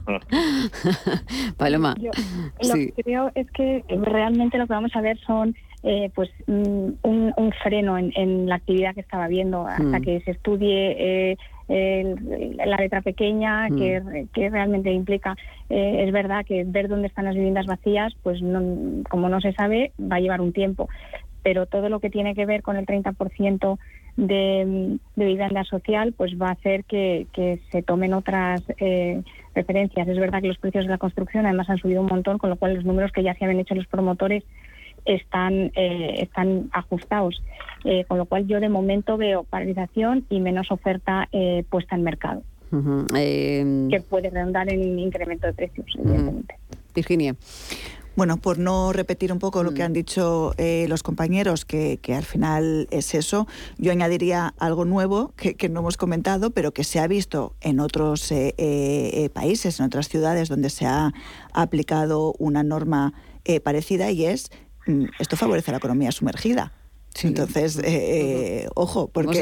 Paloma. lo que creo es que realmente lo que vamos a ver son eh, pues mm, un, freno en, la actividad que estaba viendo hasta mm. que se estudie eh, la letra pequeña mm. que, realmente implica eh, es verdad que ver dónde están las viviendas vacías pues como no se sabe va a llevar un tiempo pero todo lo que tiene que ver con el 30% de, de, vivienda social, pues va a hacer que, se tomen otras eh, referencias. Es verdad que los precios de la construcción además han subido un montón, con lo cual los números que ya se habían hecho los promotores están, eh, están ajustados. Eh, con lo cual yo de momento veo paralización y menos oferta puesta en mercado. que puede redundar en incremento de precios, evidentemente. Virginia. Bueno, por no repetir un poco lo que mm. han dicho eh, los compañeros, que, al final es eso, yo añadiría algo nuevo que, no hemos comentado, pero que se ha visto en otros eh, eh, países, en otras ciudades donde se ha aplicado una norma parecida y es, esto favorece la economía sumergida. Entonces, eh, eh, ojo, porque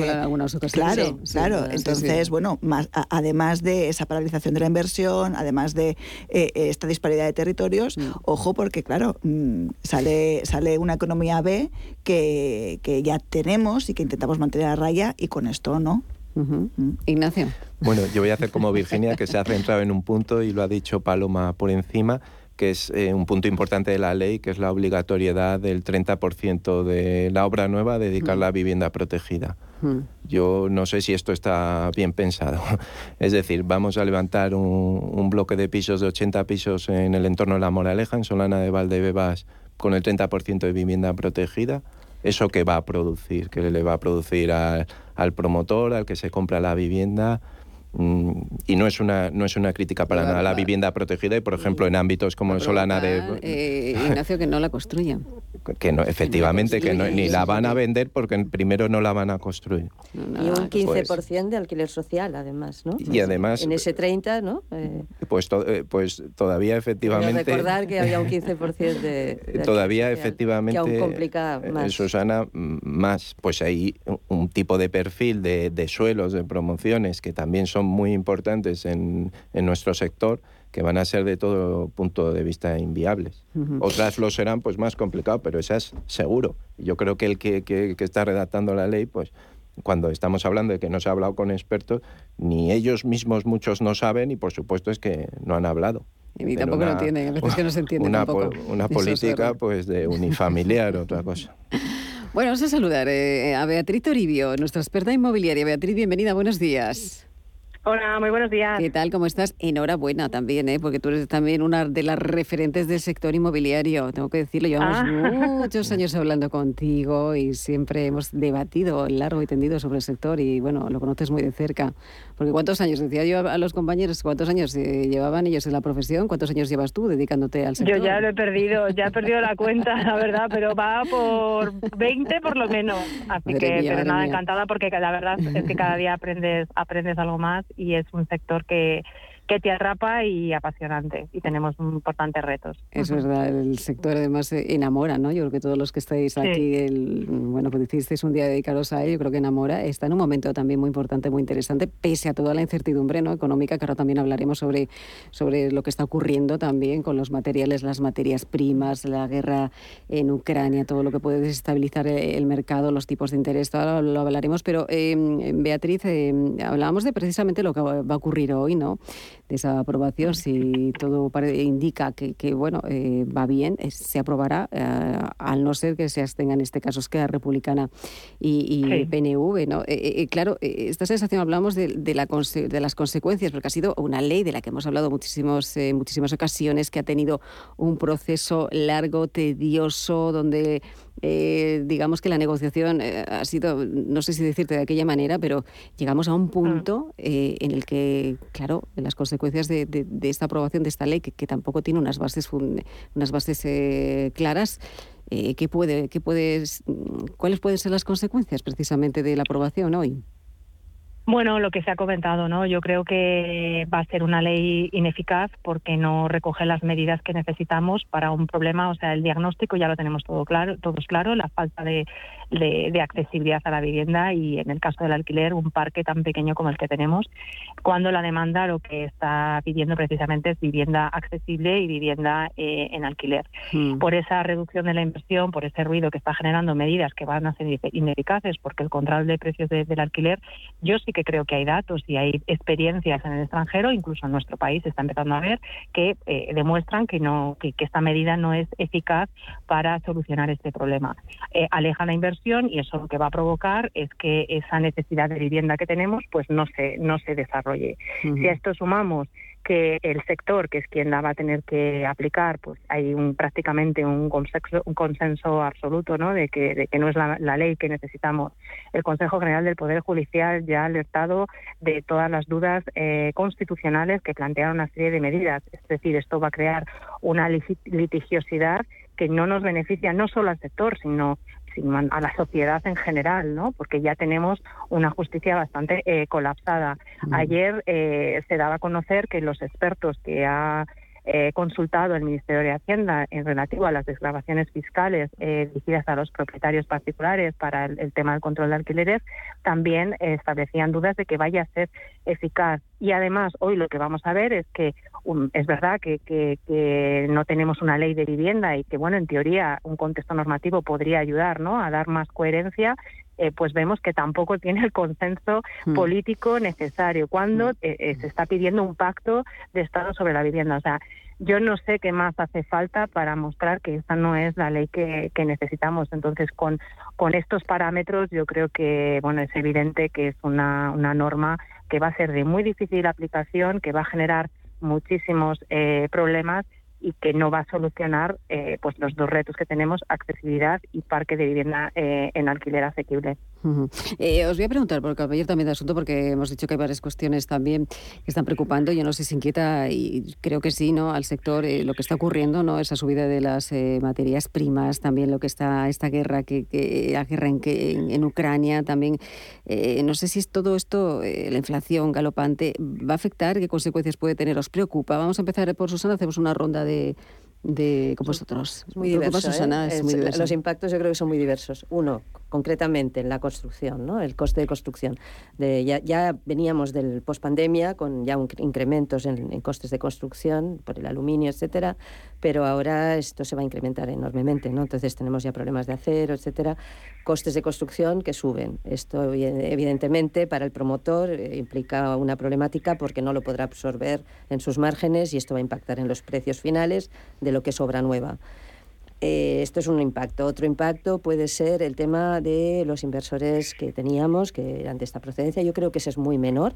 claro, claro. entonces, bueno, más, además de esa paralización de la inversión, además de eh, esta disparidad de territorios, mm. ojo, porque claro, mm, sale sale una economía B que, que ya tenemos y que intentamos mantener a raya y con esto no. Mm. Ignacio. Bueno, yo voy a hacer como Virginia, que se ha centrado en un punto y lo ha dicho Paloma por encima que es eh, un punto importante de la ley, que es la obligatoriedad del 30% de la obra nueva dedicarla a vivienda protegida. Yo no sé si esto está bien pensado. Es decir, vamos a levantar un, bloque de pisos de 80 pisos en el entorno de La Moraleja, en Solana de Valdebebas, con el 30% de vivienda protegida. ¿Eso qué va a producir? ¿Qué le va a producir al promotor, al que se compra la vivienda? Mm, y no es una no es una crítica para nada a la vivienda protegida y por ejemplo en ámbitos como el Solana de eh, Ignacio que no la construyan. Que no efectivamente que no, ni la van a vender porque primero no la van a construir. Y un 15% pues. de alquiler social además no y además en ese 30 no eh, pues eh, pues todavía efectivamente recordar que había un 15% de, todavía efectivamente que aún complica más. Susana más. Pues hay un tipo de perfil de, de suelos de promociones que también son muy importantes en, en nuestro sector que van a ser de todo punto de vista inviables. Otras lo serán pues más complicado, pero esas seguro. Yo creo que el que, que, está redactando la ley, pues cuando estamos hablando de que no se ha hablado con expertos, ni ellos mismos muchos no saben y por supuesto es que no han hablado. Y tampoco lo entienden, a veces que no se entiende una, tampoco. Una política pues de unifamiliar, otra cosa. Bueno, vamos a saludar eh, a Beatriz Toribio, nuestra experta inmobiliaria. Beatriz, bienvenida, buenos días. Hola, muy buenos días. ¿Qué tal? ¿Cómo estás? Enhorabuena también, ¿eh? porque tú eres también una de las referentes del sector inmobiliario. Tengo que decirlo, llevamos ah. muchos años hablando contigo y siempre hemos debatido largo y tendido sobre el sector y bueno, lo conoces muy de cerca. Porque ¿cuántos años? Decía yo a los compañeros, ¿cuántos años eh, llevaban ellos en la profesión? ¿Cuántos años llevas tú dedicándote al sector? Yo ya lo he perdido, ya he perdido la cuenta, la verdad, pero va por 20 por lo menos. Así que, pero nada, encantada porque la verdad es que cada día aprendes, aprendes algo más y es un sector que, que te atrapa y apasionante y tenemos importantes retos. Es verdad, el sector además enamora, ¿no? Yo creo que todos los que estáis aquí, el, bueno, pues hicisteis un día dedicaros a ello, yo creo que enamora. Está en un momento también muy importante, muy interesante, pese a toda la incertidumbre ¿no? económica, que ahora también hablaremos sobre, sobre lo que está ocurriendo también con los materiales, las materias primas, la guerra en Ucrania, todo lo que puede desestabilizar el mercado, los tipos de interés, ahora lo hablaremos, pero em, Beatriz, em, hablábamos de precisamente lo que va a ocurrir hoy, ¿no? De esa aprobación, si todo indica que, bueno eh, va bien, se aprobará, eh, al no ser que se abstenga en este caso Esquerra Republicana y, PNV. ¿no? Eh, claro, esta sensación hablamos de, de, la, de las consecuencias, porque ha sido una ley de la que hemos hablado muchísimos, muchísimas ocasiones, que ha tenido un proceso largo, tedioso, donde eh, digamos que la negociación eh, ha sido, no sé si decirte de aquella manera, pero llegamos a un punto eh, en el que, claro, las consecuencias de, esta aprobación de esta ley, que, tampoco tiene unas bases, unas bases claras, ¿qué puede, qué puedes, ¿cuáles pueden ser las consecuencias precisamente de la aprobación hoy? Bueno, lo que se ha comentado, ¿no? Yo creo que va a ser una ley ineficaz porque no recoge las medidas que necesitamos para un problema, o sea, el diagnóstico ya lo tenemos todo claro, todos claro, la falta de, de, accesibilidad a la vivienda y en el caso del alquiler un parque tan pequeño como el que tenemos, cuando la demanda lo que está pidiendo precisamente es vivienda accesible y vivienda eh, en alquiler. Hmm. Por esa reducción de la inversión, por ese ruido que está generando medidas que van a ser ineficaces, porque el control de precios del alquiler, yo sí que creo que hay datos y hay experiencias en el extranjero, incluso en nuestro país se está empezando a ver, que eh, demuestran que, no, que, esta medida no es eficaz para solucionar este problema. Eh, aleja la inversión y eso lo que va a provocar es que esa necesidad de vivienda que tenemos pues no se, no se desarrolle. Si a esto sumamos que el sector, que es quien la va a tener que aplicar, pues hay un, prácticamente un consenso, un consenso absoluto ¿no? de, que, de que no es la, ley que necesitamos. El Consejo General del Poder Judicial ya ha alertado de todas las dudas eh, constitucionales que plantean una serie de medidas. Es decir, esto va a crear una litigiosidad que no nos beneficia no solo al sector, sino a la sociedad en general, ¿no? Porque ya tenemos una justicia bastante eh, colapsada. Ayer eh, se daba a conocer que los expertos que ha eh, consultado el Ministerio de Hacienda en relativo a las desgrabaciones fiscales eh, dirigidas a los propietarios particulares para el, tema del control de alquileres, también establecían dudas de que vaya a ser eficaz. Y además, hoy lo que vamos a ver es que es verdad que, que, no tenemos una ley de vivienda y que, bueno, en teoría un contexto normativo podría ayudar ¿no? a dar más coherencia eh, pues vemos que tampoco tiene el consenso hmm. político necesario cuando hmm. eh, eh, se está pidiendo un pacto de Estado sobre la vivienda. O sea, yo no sé qué más hace falta para mostrar que esta no es la ley que, necesitamos. Entonces, con, con estos parámetros, yo creo que bueno es evidente que es una, una norma que va a ser de muy difícil aplicación, que va a generar muchísimos problemas y que no va a solucionar eh, pues los dos retos que tenemos, accesibilidad y parque de vivienda eh, en alquiler asequible. Eh, os voy a preguntar, por el también de asunto, porque hemos dicho que hay varias cuestiones también que están preocupando. Yo no sé si inquieta, y creo que sí, ¿no? al sector lo que está ocurriendo, ¿no? esa subida de las materias primas, también lo que está, esta guerra, que, que la guerra en, que, en, Ucrania, también. no sé si es todo esto, la inflación galopante, va a afectar, qué consecuencias puede tener, os preocupa. Vamos a empezar por Susana, hacemos una ronda de, de con vosotros. muy diverso, ¿eh? muy diverso. Los impactos yo creo que son muy diversos. Uno, concretamente en la construcción, ¿no? el coste de construcción. Ya, ya, veníamos del pospandemia con ya un, incrementos en, en, costes de construcción por el aluminio, etcétera, pero ahora esto se va a incrementar enormemente, ¿no? Entonces tenemos ya problemas de acero, etcétera, costes de construcción que suben. Esto evidentemente para el promotor eh, implica una problemática porque no lo podrá absorber en sus márgenes y esto va a impactar en los precios finales de lo que sobra nueva. Eh, esto es un impacto. Otro impacto puede ser el tema de los inversores que teníamos, que eran de esta procedencia. Yo creo que ese es muy menor,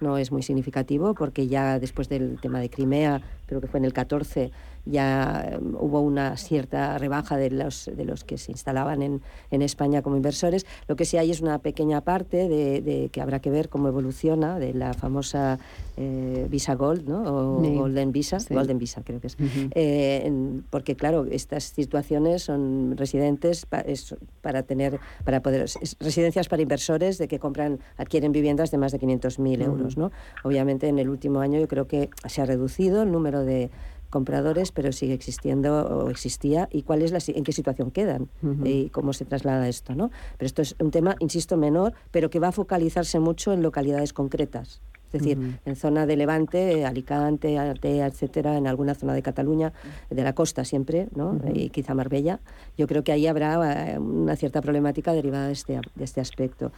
no es muy significativo, porque ya después del tema de Crimea, creo que fue en el 14, ya eh, hubo una cierta rebaja de los, de los que se instalaban en, en España como inversores. Lo que sí hay es una pequeña parte de, que habrá que ver cómo evoluciona de la famosa eh, Visa Gold, ¿no? O Golden Visa, Golden Visa creo que es. Eh, porque claro, estas situaciones son residentes para tener, para poder, residencias para inversores de que compran, adquieren viviendas de más de 500.000 euros, ¿no? Obviamente en el último año yo creo que se ha reducido el número de compradores, pero sigue existiendo o existía y cuál es la, en qué situación quedan y cómo se traslada esto, ¿no? Pero esto es un tema, insisto, menor, pero que va a focalizarse mucho en localidades concretas. Es decir, en zona de Levante, Alicante, Artea, etcétera, en alguna zona de Cataluña, de la costa siempre, ¿no? Y quizá Marbella. Yo creo que ahí habrá eh, una cierta problemática derivada de este, de este aspecto.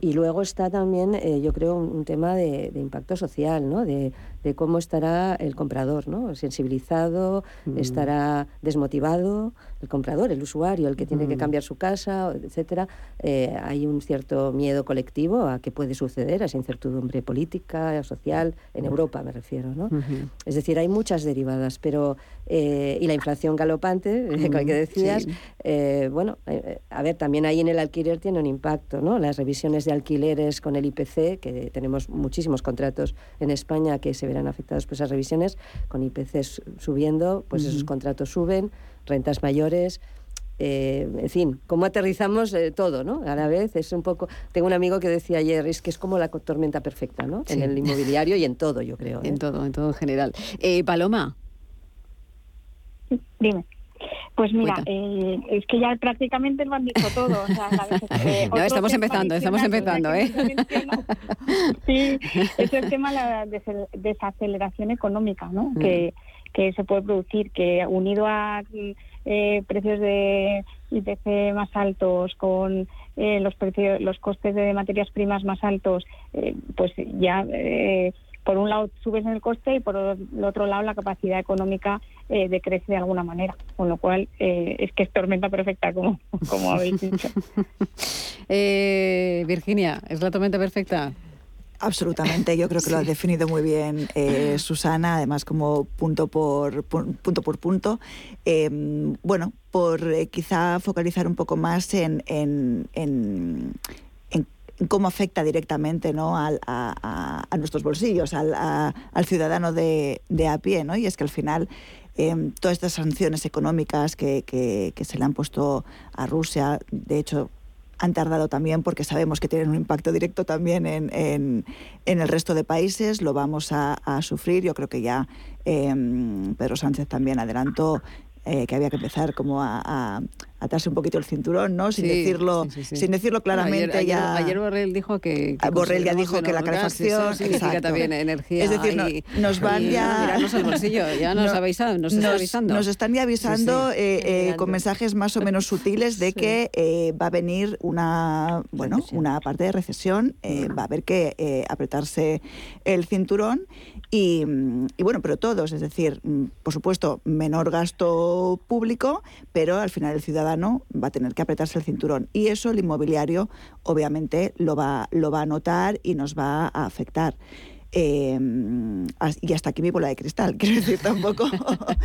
Y luego está también, eh, yo creo, un, tema de, impacto social, ¿no? De, de, cómo estará el comprador, ¿no? Sensibilizado, estará desmotivado, el comprador, el usuario, el que tiene que cambiar su casa, etcétera. Eh, hay un cierto miedo colectivo a qué puede suceder, a esa incertidumbre política social, en Europa me refiero. ¿no? Es decir, hay muchas derivadas, pero. Eh, y la inflación galopante, que decías, eh, bueno, eh, a ver, también ahí en el alquiler tiene un impacto, ¿no? Las revisiones de alquileres con el IPC, que tenemos muchísimos contratos en España que se verán afectados por esas revisiones, con IPC subiendo, pues esos contratos suben, rentas mayores eh, en fin, cómo aterrizamos eh, todo, ¿no? A la vez es un poco... Tengo un amigo que decía ayer, es que es como la tormenta perfecta, ¿no? En el inmobiliario y en todo, yo creo. En todo, en todo en general. Paloma. Dime. Pues mira, eh, es que ya prácticamente lo han dicho todo. no, estamos empezando, estamos empezando, ¿eh? sí, es el tema de la desaceleración económica, ¿no? Mm. Que, que se puede producir, que unido a eh, precios de IPC más altos, con eh, los precios, los costes de materias primas más altos, eh, pues ya eh, por un lado subes en el coste y por el otro lado la capacidad económica eh, decrece de alguna manera, con lo cual eh, es que es tormenta perfecta, como, como habéis dicho. Eh, Virginia, ¿es la tormenta perfecta? Absolutamente, yo creo que lo ha definido muy bien Susana, además como punto por punto por punto. bueno, por quizá focalizar un poco más en, en cómo afecta directamente ¿no? a, nuestros bolsillos, al, ciudadano de, a pie. ¿no? Y es que al final em, todas estas sanciones económicas que, se le han puesto a Rusia, de hecho, han tardado también porque sabemos que tienen un impacto directo también en, el resto de países, lo vamos a, sufrir. Yo creo que ya em, Pedro Sánchez también adelantó eh, que había que empezar como a, atarse un poquito el cinturón, ¿no? Sin decirlo, sin decirlo claramente ayer, ya. Ayer, Borrell dijo que, ah, Borrell ya dijo que la calefacción significa también energía. Es decir, nos van ya al bolsillo, ya nos, avisan, nos, nos, avisando. Nos están ya avisando eh, eh, con mensajes más o menos sutiles de que va a venir una bueno una parte de recesión, va a haber que apretarse el cinturón y, y bueno, pero todos, es decir, mm, por supuesto menor gasto público, pero al final el ciudadano va a tener que apretarse el cinturón. Y eso el inmobiliario obviamente lo va, lo va a notar y nos va a afectar. Eh, y hasta aquí mi bola de cristal, quiero decir, tampoco.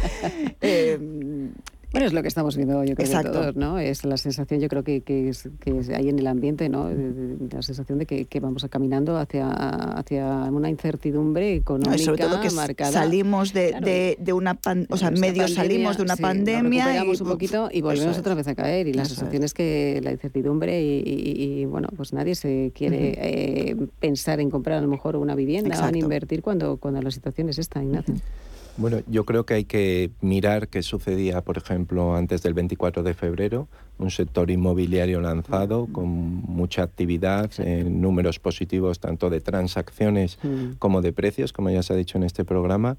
eh, bueno, es lo que estamos viendo, yo creo, todos, ¿no? Es la sensación, yo creo que, que, es, que hay en el ambiente, ¿no? La sensación de que, que vamos caminando hacia, hacia una incertidumbre económica sobre todo que marcada. Salimos de, de, una pandemia, o sea, medio salimos de una pandemia. y, un poquito y volvemos otra vez a caer. Y la sensación es. que la incertidumbre y, bueno, pues nadie se quiere eh, pensar en comprar a lo mejor una vivienda o en invertir cuando, cuando la situación es esta, Ignacio. Bueno, yo creo que hay que mirar qué sucedía, por ejemplo, antes del 24 de febrero, un sector inmobiliario lanzado con mucha actividad, en números positivos tanto de transacciones mm. como de precios, como ya se ha dicho en este programa,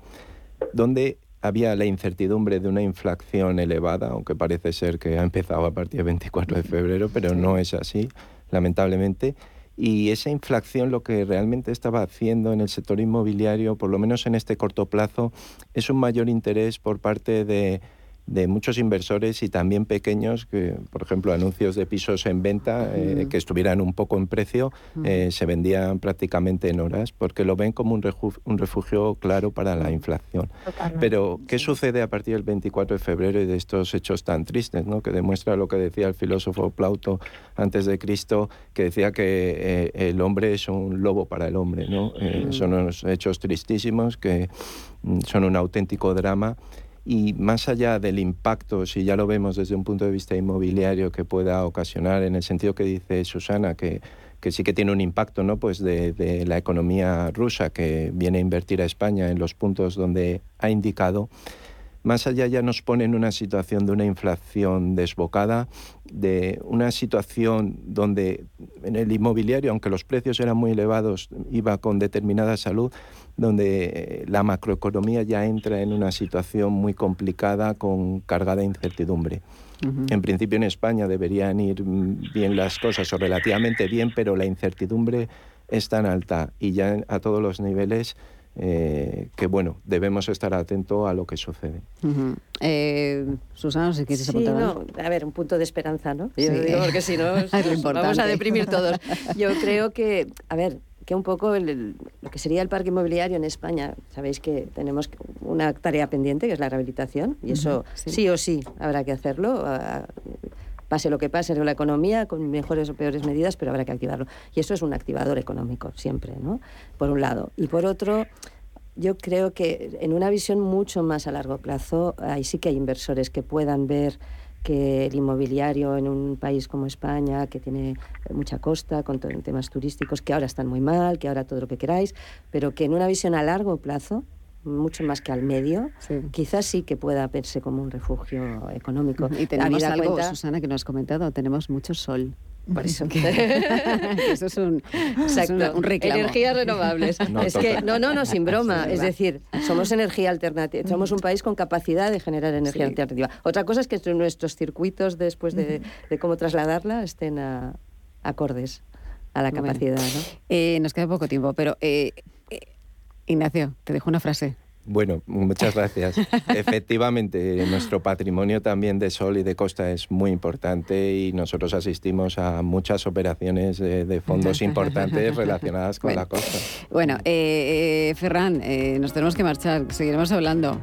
donde había la incertidumbre de una inflación elevada, aunque parece ser que ha empezado a partir del 24 de febrero, pero no es así, lamentablemente y esa inflación lo que realmente estaba haciendo en el sector inmobiliario, por lo menos en este corto plazo, es un mayor interés por parte de de muchos inversores y también pequeños, que, por ejemplo, anuncios de pisos en venta eh, que estuvieran un poco en precio, eh, se vendían prácticamente en horas, porque lo ven como un refugio, un refugio claro para la inflación. Pero, ¿qué sucede a partir del 24 de febrero y de estos hechos tan tristes, ¿no? que demuestra lo que decía el filósofo Plauto antes de Cristo, que decía que eh, el hombre es un lobo para el hombre? ¿no? Son unos hechos tristísimos que mm, son un auténtico drama y más allá del impacto, si ya lo vemos desde un punto de vista inmobiliario que pueda ocasionar, en el sentido que dice Susana, que, que sí que tiene un impacto ¿no? pues de, de, la economía rusa que viene a invertir a España en los puntos donde ha indicado, más allá ya nos pone en una situación de una inflación desbocada, de una situación donde en el inmobiliario, aunque los precios eran muy elevados, iba con determinada salud, donde eh, la macroeconomía ya entra en una situación muy complicada con cargada incertidumbre. En principio en España deberían ir mm, bien las cosas o relativamente bien, pero la incertidumbre es tan alta y ya a todos los niveles eh, que bueno, debemos estar atentos a lo que sucede. Eh, Susana, no sé qué sí, no, A ver, un punto de esperanza, ¿no? Yo digo, porque si no, vamos a deprimir todos. Yo creo que, a ver, que un poco lo que sería el parque inmobiliario en España, sabéis que tenemos una tarea pendiente, que es la rehabilitación, y eso sí. o sí habrá que hacerlo, pase lo que pase en la economía, con mejores o peores medidas, pero habrá que activarlo. Y eso es un activador económico, siempre, ¿no? Por un lado. Y por otro, yo creo que en una visión mucho más a largo plazo, ahí sí que hay inversores que puedan ver que el inmobiliario en un país como España, que tiene mucha costa, con temas turísticos, que ahora están muy mal, que ahora todo lo que queráis, pero que en una visión a largo plazo, mucho más que al medio, quizás sí que pueda verse como un refugio económico. Y tenemos algo, Susana, que nos has comentado, tenemos mucho sol. Por eso. eso es un, un reclamo. Energías renovables. No, es que, no, no, no, sin broma. es decir, somos energía alternativa. Somos un país con capacidad de generar energía alternativa. Otra cosa es que nuestros circuitos, después de, cómo trasladarla, estén acordes a la capacidad. Eh, nos queda poco tiempo, pero eh, eh, Ignacio, te dejo una frase. Bueno, muchas gracias. Efectivamente, nuestro patrimonio también de sol y de costa es muy importante y nosotros asistimos a muchas operaciones de, fondos importantes relacionadas con la costa. Bueno, eh, Ferran, nos tenemos que marchar, seguiremos hablando.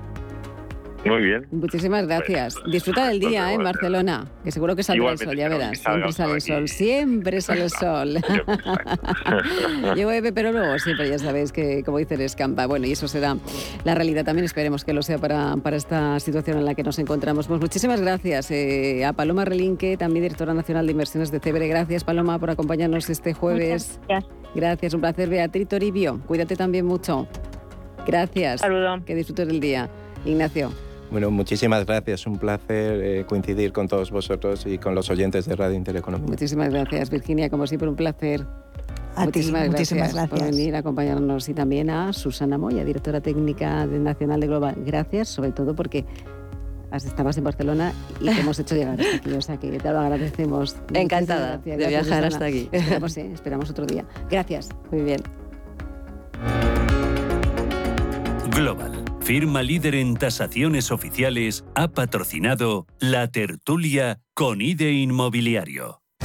Muy bien. Muchísimas gracias. Disfruta del día en Barcelona, que seguro que saldrá el sol, ya verás. Siempre sale el sol, siempre sale el sol. Llueve, pero luego siempre ya sabéis que, como dicen, escampa. Bueno, y eso será la realidad también. Esperemos que lo sea para, para esta situación en la que nos encontramos. Pues muchísimas gracias eh, a Paloma Relinque, también directora nacional de inversiones de Cebre. Gracias, Paloma, por acompañarnos este jueves. gracias. Gracias, un placer. Beatriz Toribio, cuídate también mucho. Gracias. Saludo. Que disfrutes del día. Ignacio. Bueno, muchísimas gracias. Un placer eh, coincidir con todos vosotros y con los oyentes de Radio Intereconomía. Muchísimas gracias, Virginia. Como siempre, un placer. A muchísimas, gracias, por venir a acompañarnos y también a Susana Moya, directora técnica de Nacional de Global. Gracias, sobre todo porque estabas en Barcelona y te hemos hecho llegar hasta aquí, o sea que te lo agradecemos. Encantada de viajar hasta aquí. Esperamos, esperamos otro día. Gracias. Muy bien. Global firma líder en tasaciones oficiales, ha patrocinado La Tertulia con IDE Inmobiliario.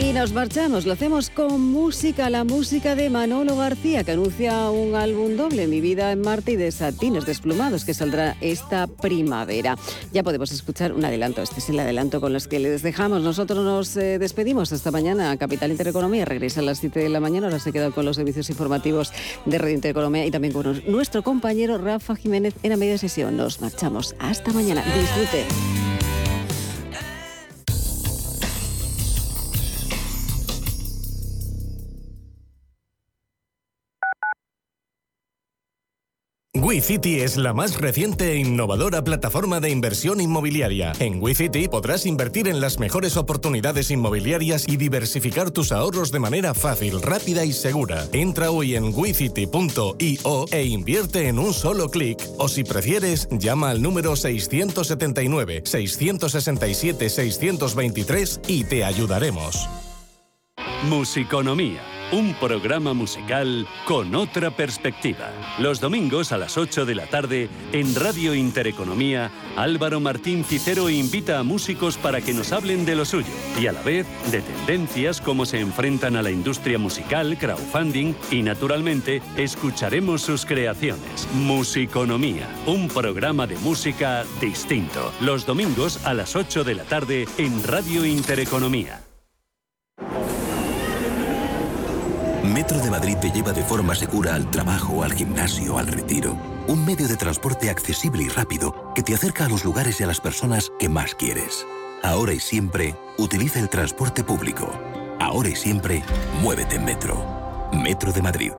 Y nos marchamos, lo hacemos con música, la música de Manolo García, que anuncia un álbum doble, Mi vida en Marte y de Satines Desplumados, que saldrá esta primavera. Ya podemos escuchar un adelanto, este es el adelanto con los que les dejamos. Nosotros nos eh, despedimos hasta mañana. Capital Intereconomía regresa a las 7 de la mañana, ahora se queda con los servicios informativos de Radio Intereconomía y también con nuestro compañero Rafa Jiménez en la media sesión. Nos marchamos, hasta mañana. Disfrute. WeCity es la más reciente e innovadora plataforma de inversión inmobiliaria. En WeCity podrás invertir en las mejores oportunidades inmobiliarias y diversificar tus ahorros de manera fácil, rápida y segura. Entra hoy en wecity.io e invierte en un solo clic. O si prefieres, llama al número 679 667 623 y te ayudaremos. Musiconomía un programa musical con otra perspectiva. Los domingos a las 8 de la tarde, en Radio Intereconomía, Álvaro Martín Cicero invita a músicos para que nos hablen de lo suyo y a la vez de tendencias, cómo se enfrentan a la industria musical, crowdfunding y naturalmente escucharemos sus creaciones. Musiconomía, un programa de música distinto. Los domingos a las 8 de la tarde en Radio Intereconomía. Metro de Madrid te lleva de forma segura al trabajo, al gimnasio, al retiro. Un medio de transporte accesible y rápido que te acerca a los lugares y a las personas que más quieres. Ahora y siempre, utiliza el transporte público. Ahora y siempre, muévete en Metro. Metro de Madrid.